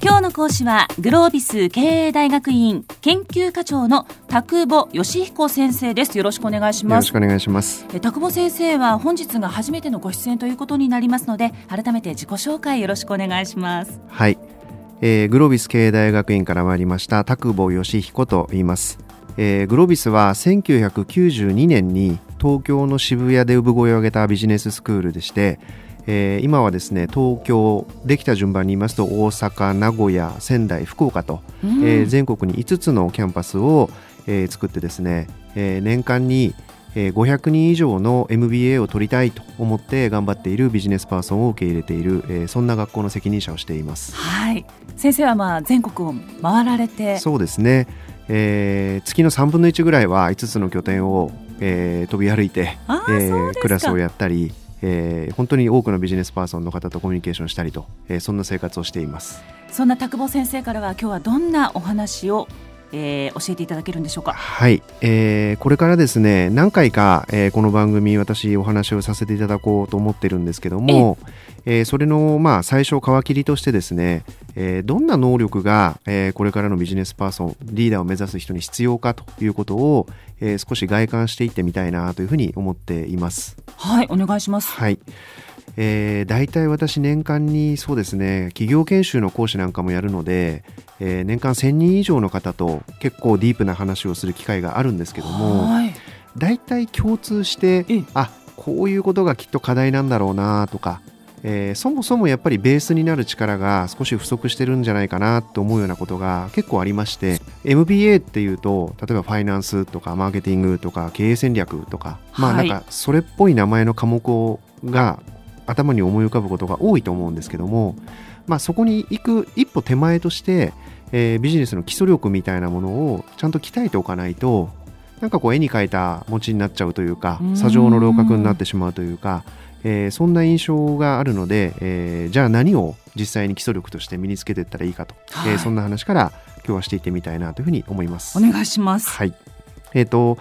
今日の講師はグロービス経営大学院研究課長の田久保義彦先生です。よろしくお願いします。よろしくお願いします。え田久保先生は本日が初めてのご出演ということになりますので改めて自己紹介よろしくお願いします。はい、えーグロービス経営大学院から参りました田久保義彦と言います、えーグロービスは1992年に東京の渋谷で産声を上げたビジネススクールでして、えー今はですね東京できた順番に言いますと大阪名古屋仙台福岡と、うん。えー全国に5つのキャンパスを、えー作ってですね、えー年間にえー500人以上の MBA を取りたいと思って頑張っているビジネスパーソンを受け入れている、えーそんな学校の責任者をしています。はい。先生はまあ全国を回られて。そうですね、えー月の3分の1ぐらいは5つの拠点を、えー飛び歩いて、えークラスをやったり、えー本当に多くのビジネスパーソンの方とコミュニケーションしたりと、えーそんな生活をしています。そんな田久保先生からは今日はどんなお話を、えー教えていただけるんでしょうか？はい、えーこれからですね何回か、えーこの番組私お話をさせていただこうと思ってるんですけども、えーそれのまあ最初皮切りとしてですね、えーどんな能力が、えーこれからのビジネスパーソンリーダーを目指す人に必要かということを、えー少し外観していってみたいなというふうに思っています。はいお願いします。はい。えー、大体私年間にそうですね企業研修の講師なんかもやるので、えー年間1000人以上の方と結構ディープな話をする機会があるんですけどもはい。大体共通してええ。あこういうことがきっと課題なんだろうなとか、えーそもそもやっぱりベースになる力が少し不足してるんじゃないかなと思うようなことが結構ありまして MBA っていうと例えばファイナンスとかマーケティングとか経営戦略とか、まあはないんかそれっぽい名前の科目をが頭に思い浮かぶことが多いと思うんですけども、まあ、そこに行く一歩手前として、えービジネスの基礎力みたいなものをちゃんと鍛えておかないとなんかこう絵に描いた餅になっちゃうというか砂上の楼閣になってしまうというか、えーそんな印象があるので、えーじゃあ何を実際に基礎力として身につけていったらいいかと、はいえーそんな話から今日はしていってみたいなというふうに思います。お願いしますはい。えっ、と、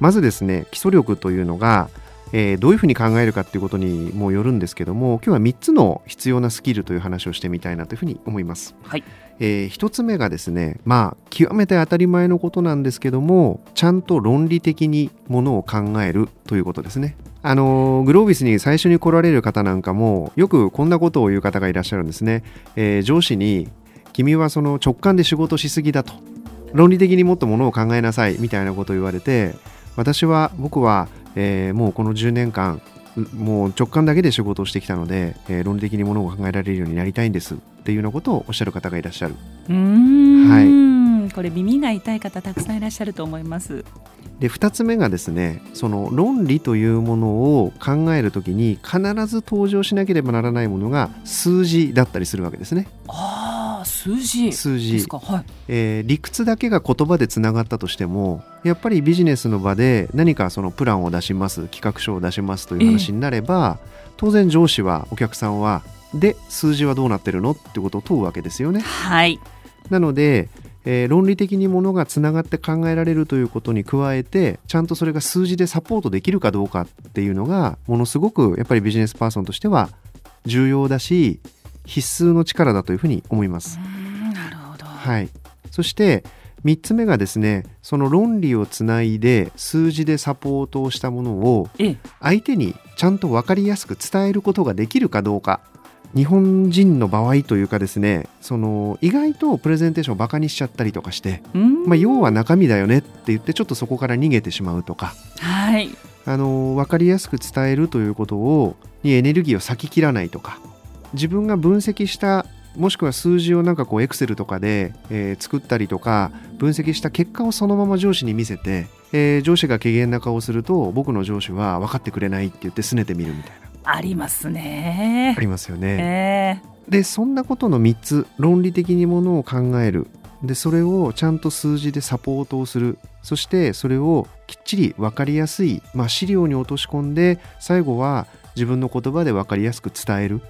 まずですね、基礎力というのが、えーどういうふうに考えるかっていうことにもよるんですけども、今日は3つの必要なスキルという話をしてみたいなというふうに思います。はいえ1つ目がですね、まあ、極めて当たり前のことなんですけども、ちゃんと論理的にものを考えるということですね。あのーグロービスに最初に来られる方なんかも、よくこんなことを言う方がいらっしゃるんですね。えー上司に、君はその直感で仕事しすぎだと。論理的にもっとものを考えなさいみたいなことを言われて私は僕は、えーもうこの10年間うもう直感だけで仕事をしてきたので、えー論理的にものを考えられるようになりたいんですっていうようなことをおっしゃる方がいらっしゃる。うーん、これ耳が痛い方たくさんいらっしゃると思います。で2つ目がですねその論理というものを考えるときに必ず登場しなければならないものが数字だったりするわけですね。ああ数字。数字。ですか？はい。えー理屈だけが言葉でつながったとしてもやっぱりビジネスの場で何かそのプランを出します企画書を出しますという話になれば、当然上司はお客さんはで数字はどうなってるの？ってことを問うわけですよね。はい。なので、えー論理的にものがつながって考えられるということに加えてちゃんとそれが数字でサポートできるかどうかっていうのがものすごくやっぱりビジネスパーソンとしては重要だし必須の力だというふうに思います。なるほど。はい、そして3つ目がですねその論理をつないで数字でサポートをしたものをええ。相手にちゃんと分かりやすく伝えることができるかどうか。日本人の場合というかですねその意外とプレゼンテーションをバカにしちゃったりとかして、まあ、要は中身だよねって言ってちょっとそこから逃げてしまうとか。はい。あの分かりやすく伝えるということをにエネルギーを割き切らないとか自分が分析したもしくは数字をなんかこうエクセルとかで、えー作ったりとか分析した結果をそのまま上司に見せて、えー上司が軽減な顔をすると僕の上司は分かってくれないって言って拗ねてみるみたいな。ありますね。ありますよね。ええでそんなことの3つ論理的にものを考える。でそれをちゃんと数字でサポートをする。そしてそれをきっちり分かりやすい、まあ、資料に落とし込んで最後は自分の言葉で分かりやすく伝える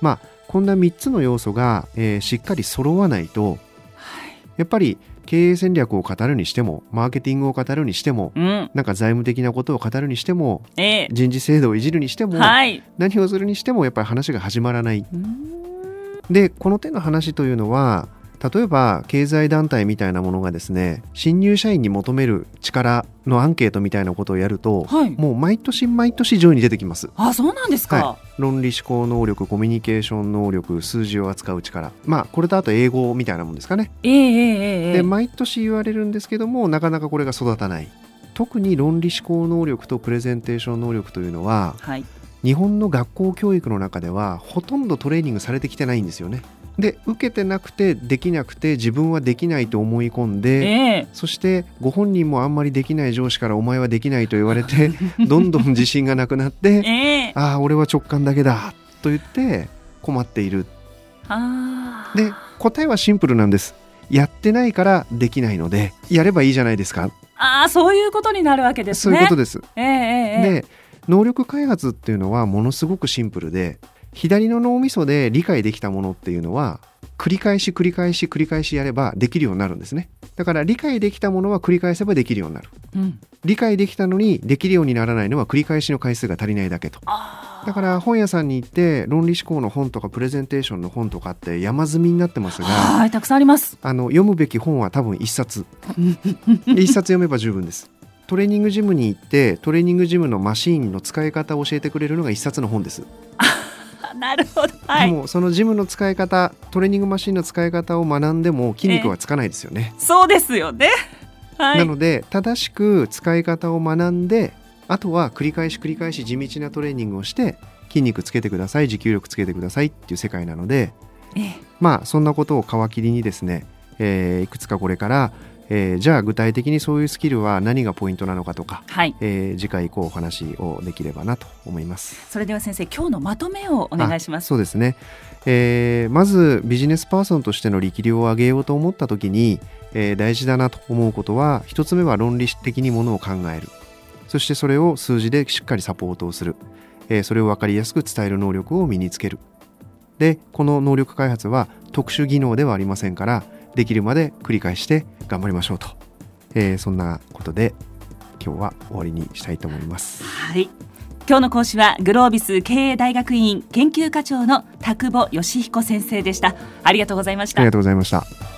まあこんな3つの要素が、えーしっかり揃わないとやっぱり経営戦略を語るにしてもマーケティングを語るにしてもうん。なんか財務的なことを語るにしてもええ。人事制度をいじるにしても、はい。何をするにしてもやっぱり話が始まらない。でこの手の話というのは例えば経済団体みたいなものがですね新入社員に求める力のアンケートみたいなことをやると、はい。もう毎年毎年上位に出てきます。あそうなんですか、は論理思考能力コミュニケーション能力数字を扱う力。まあこれとあと英語みたいなもんですかね。ええええええ。で毎年言われるんですけどもなかなかこれが育たない。特に論理思考能力とプレゼンテーション能力というのははい。日本の学校教育の中ではほとんどトレーニングされてきてないんですよねで受けてなくてできなくて自分はできないと思い込んでええ。そしてご本人もあんまりできない上司からお前はできないと言われて どんどん自信がなくなってええ。ああ俺は直感だけだと言って困っている。あーで答えはシンプルなんです。やってないからできないのでやればいいじゃないですか。あーそういうことになるわけですね。そういうことです。ええええええ。で能力開発っていうのはものすごくシンプルで左の脳みそで理解できたものっていうのは繰り返し繰り返し繰り返しやればできるようになるんですね。だから理解できたものは繰り返せばできるようになる。うん。理解できたのにできるようにならないのは繰り返しの回数が足りないだけと。だから本屋さんに行って論理思考の本とかプレゼンテーションの本とかって山積みになってますがはいたくさんあります。あの読むべき本は多分一冊。一冊読めば十分です。トレーニングジムに行ってトレーニングジムのマシーンの使い方を教えてくれるのが一冊の本です、あなるほど。はい。もうそのジムの使い方トレーニングマシーンの使い方を学んでも筋肉はつかないですよね、そうですよね。はい。なので正しく使い方を学んであとは繰り返し繰り返し地道なトレーニングをして筋肉つけてください持久力つけてくださいっていう世界なのでええ。まあそんなことを皮切りにですね、えーいくつかこれから、えーじゃあ具体的にそういうスキルは何がポイントなのかとか、はい。えー次回以降お話をできればなと思います。それでは先生今日のまとめをお願いします。そうですね、えーまずビジネスパーソンとしての力量を上げようと思った時に、えー大事だなと思うことは一つ目は論理的にものを考える。そしてそれを数字でしっかりサポートをする、えーそれを分かりやすく伝える能力を身につける。でこの能力開発は特殊技能ではありませんからできるまで繰り返して頑張りましょうと、えーそんなことで今日は終わりにしたいと思います。はい今日の講師はグロービス経営大学院研究課長の田久保義彦先生でしたありがとうございましたありがとうございました。